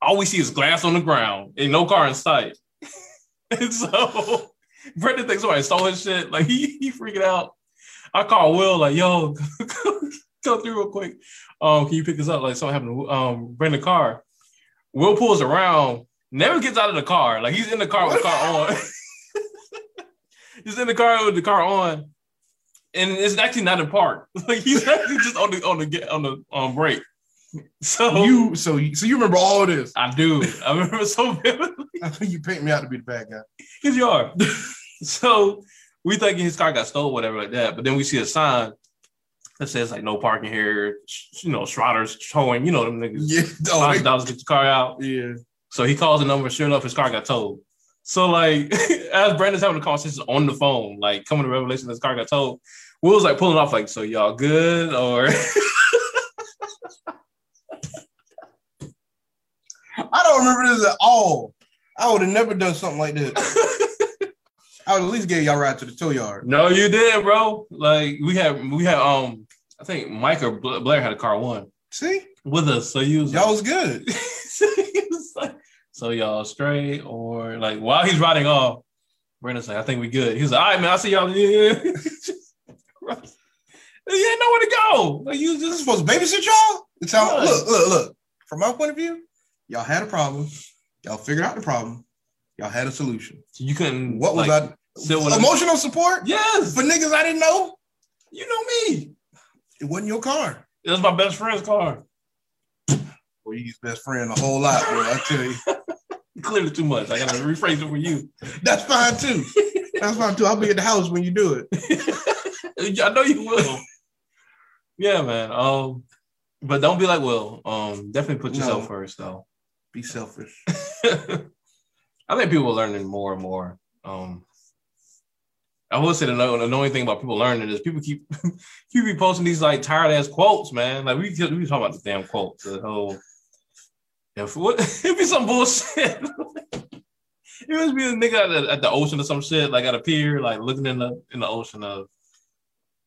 All we see is glass on the ground and no car in sight. and so Brandon thinks somebody stole his shit. Like he he freaking out. I call Will like, yo, go through real quick. Um, can you pick us up? Like something happened to um Brandon's car. Will pulls around, never gets out of the car. Like he's in the car with the car on. he's in the car with the car on, and it's actually not in park. Like he's actually just on the on the get on the on break. So You so you, so you remember all of this? I do. I remember so vividly. you paint me out to be the bad guy. Cause you are. so we thinking his car got stolen, whatever like that. But then we see a sign that says like no parking here. You know, Schroeder's showing. You know them niggas. Yeah. Oh, they- dollars get your car out. yeah. So he calls the number. Sure enough, his car got towed. So like, as Brandon's having the conversation on the phone, like coming to revelation, that his car got towed. Will's like pulling off, like, so y'all good or? I don't remember this at all. I would have never done something like this. I would at least get y'all ride to the tow yard. no, you did, bro. Like we had, we had, um, I think Mike or Blair had a car one See, with us. So you was y'all was good. so, was like, so y'all straight or like while he's riding off, Brandon's like, I think we good. He's like, all right, man, I'll see y'all. Yeah. you ain't nowhere to go. Like you just supposed to babysit y'all? It's how, look, look, look. From my point of view, y'all had a problem. Y'all figured out the problem. Y'all had a solution. you couldn't. What was like, I? sit with him. Emotional support Yes, for niggas I didn't know. you know me. It wasn't your car. It was my best friend's car. Well, you use best friend a whole lot, bro. I tell you, Clearly too much. I gotta rephrase it for you. that's fine too. That's fine too. I'll be at the house when you do it. I know you will. yeah, man. Um, but don't be like Will. Um, definitely put yourself No. first, though. Be selfish. I think people are learning more and more Um, I will say the annoying thing about people learning is people keep keep be posting these like tired ass quotes, man. Like we we talking about the damn quotes, the whole. If what it'd be some bullshit. it must be a nigga at the, at the ocean or some shit, like at a pier, like looking in the in the ocean of.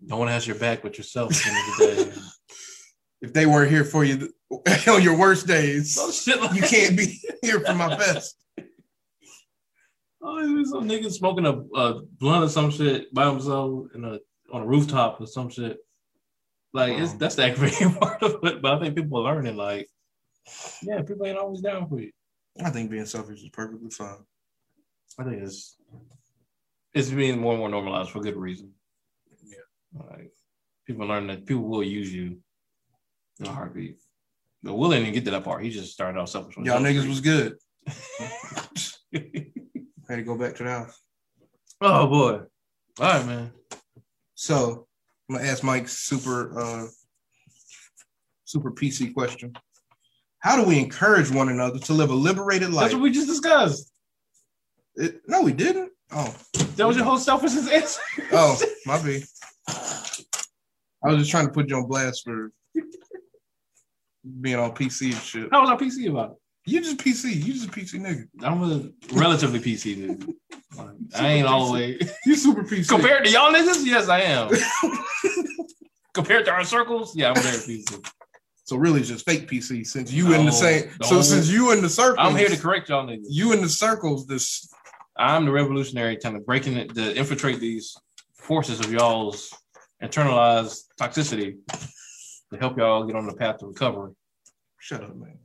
No one has your back but yourself. At the end of the day. If they weren't here for you on your worst days, shit like you can't be here for my best. Oh, it was some nigga smoking a, a blunt or some shit by himself in a on a rooftop or some shit. Like it's Um. that's the aggravating part of it. But I think people are learning. Like, yeah, people ain't always down for you. I think being selfish is perfectly fine. I think it's it's being more and more normalized for good reason. Yeah. Like people learn that people will use you in a heartbeat. But Will didn't even get to that part. He just started off selfish. Y'all niggas was good. Had to go back to the house. oh boy. All right, man. So I'm gonna ask Mike super uh super PC question. How do we encourage one another to live a liberated life? That's what we just discussed. It- no, we didn't. Oh, That was your whole selfishness answer. oh, my bad. I was just trying to put you on blast for being on PC and shit. How was our PC about it? You just PC. You just a PC nigga. I'm a relatively PC nigga. Like, I ain't all the way You super PC. compared to y'all niggas. Yes, I am. compared to our circles, yeah, I'm very PC. so really, just fake PC. Since you in the same. So since you in the circles, I'm here to correct y'all niggas. You in the circles. This I'm the revolutionary, kind of breaking it to infiltrate these forces of y'all's internalized toxicity to help y'all get on the path to recovery. shut up, man.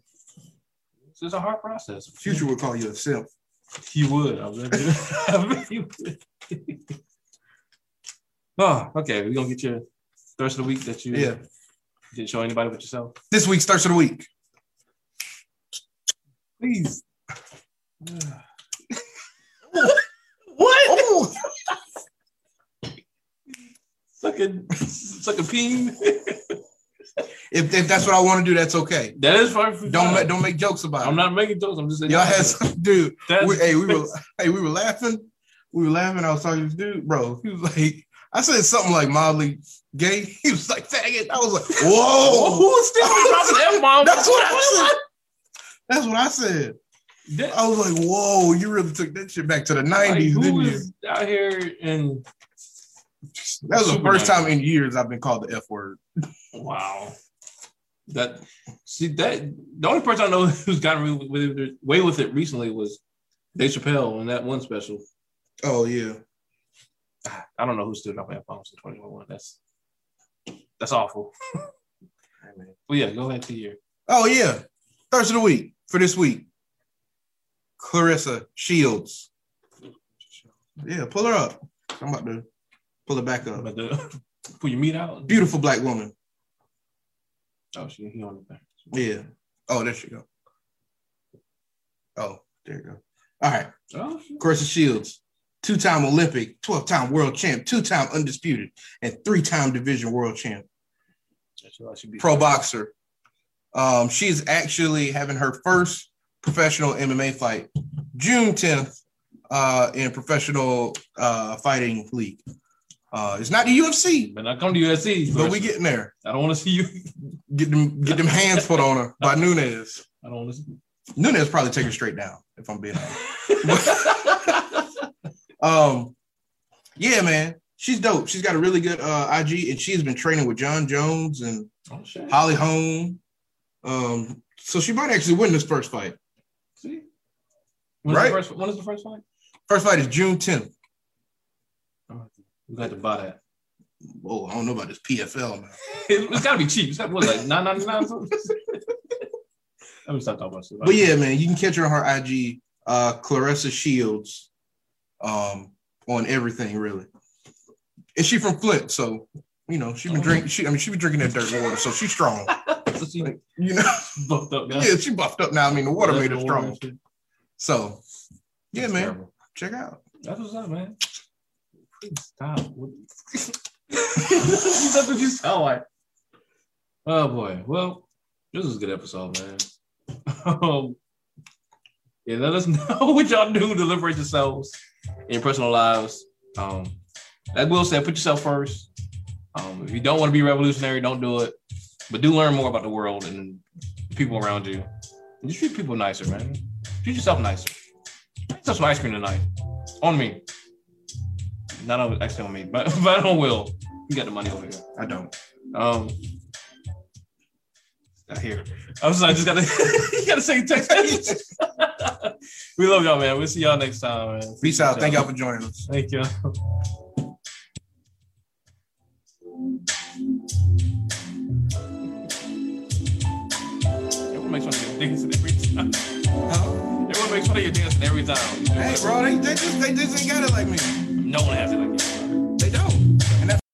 It's just a hard process. Future would call you a simp. He would. I bet you, I bet you would. oh, okay. We're gonna get your thirst of the week that you Yeah. didn't show anybody but yourself. This week's thirst of the week. Please. What? Sucking sucking peen. If, if that's what I want to do, that's okay. That is fine. for Don't make don't make jokes about it. I'm not making jokes. I'm just saying. Y'all had some dude. We, hey, we were hey, we were laughing. We were laughing. I was talking to this dude, bro. He was like, I said something like mildly gay. He was like, faggot. I was like, whoa. who's still dropping bomb? That's what I said. That's what I said. That, I was like, whoa, you really took that shit back to the 90s, like, didn't you? out here and That was the first 90s. time in years I've been called the F word. wow. That see that the only person I know who's gotten away with it, away with it recently was Dave Chappelle in that one special. Oh yeah. I don't know who stood up F bombs in 2021. That's that's awful. Well, yeah, go ahead to your Oh yeah. Thursday of the week for this week. Claressa Shields. Yeah, pull her up. I'm about to pull her back up. but the pull your meat out. Beautiful black woman. Oh, she he on the back. Yeah. Oh, there she go. Oh, there you go. All right. Oh, shit. Shields, two-time Olympic, 12-time world champ, two-time undisputed, and three-time division world champ. That's why she be- pro boxer. Um, she's actually having her first professional MMA fight June 10th uh, in professional uh, fighting league. Uh, it's not the UFC, But I come to UFC. but we getting there. I don't want to see you. Get them, get them hands put on her by Nunes. I don't want to see. Nunes probably take her straight down, if I'm being honest. Um, yeah, man, she's dope. She's got a really good uh, IG, and she's been training with Jon Jones and oh. Holly Holm. Um, so she might actually win this first fight. See. When's Right? The first, when is the first fight? First fight is June 10th. We got to buy that. Oh, I don't know about this PFL, man. It, has got to be cheap. It's got what like nine ninety nine. Let me stop talking about shit. But yeah, man, you can catch her on her IG, uh, Claressa Shields, um, on everything really. And she from Flint, so you know she been Oh. drinking. She, I mean, she been drinking that dirty water, so she's strong. So she You know, buffed up now. yeah, she buffed up now. I mean, the water made her strong. So, yeah, That's man, terrible. check out. That's what's up, man. Stop. That's what you sound like. Oh boy. Well, this was a good episode, man. Um, yeah, let us know what y'all do to liberate yourselves in your personal lives. Um, as Will said, put yourself first. Um, if you don't want to be revolutionary, don't do it. But do learn more about the world and people around you. And just treat people nicer, man. Treat yourself nicer. Yourself some ice cream tonight. On me. Not on actually on me, but but on Will. You got the money over here. I don't. Um, here. I was like, I just gotta, you gotta say text message. we love y'all, man. We'll see y'all next time, man. Peace out. Thank y'all for joining us. Thank you. Everyone makes fun of your dancing every time. Huh? Everyone makes fun of your dancing every time. Hey, bro, they, they just they just ain't got it like me. No one has it like you.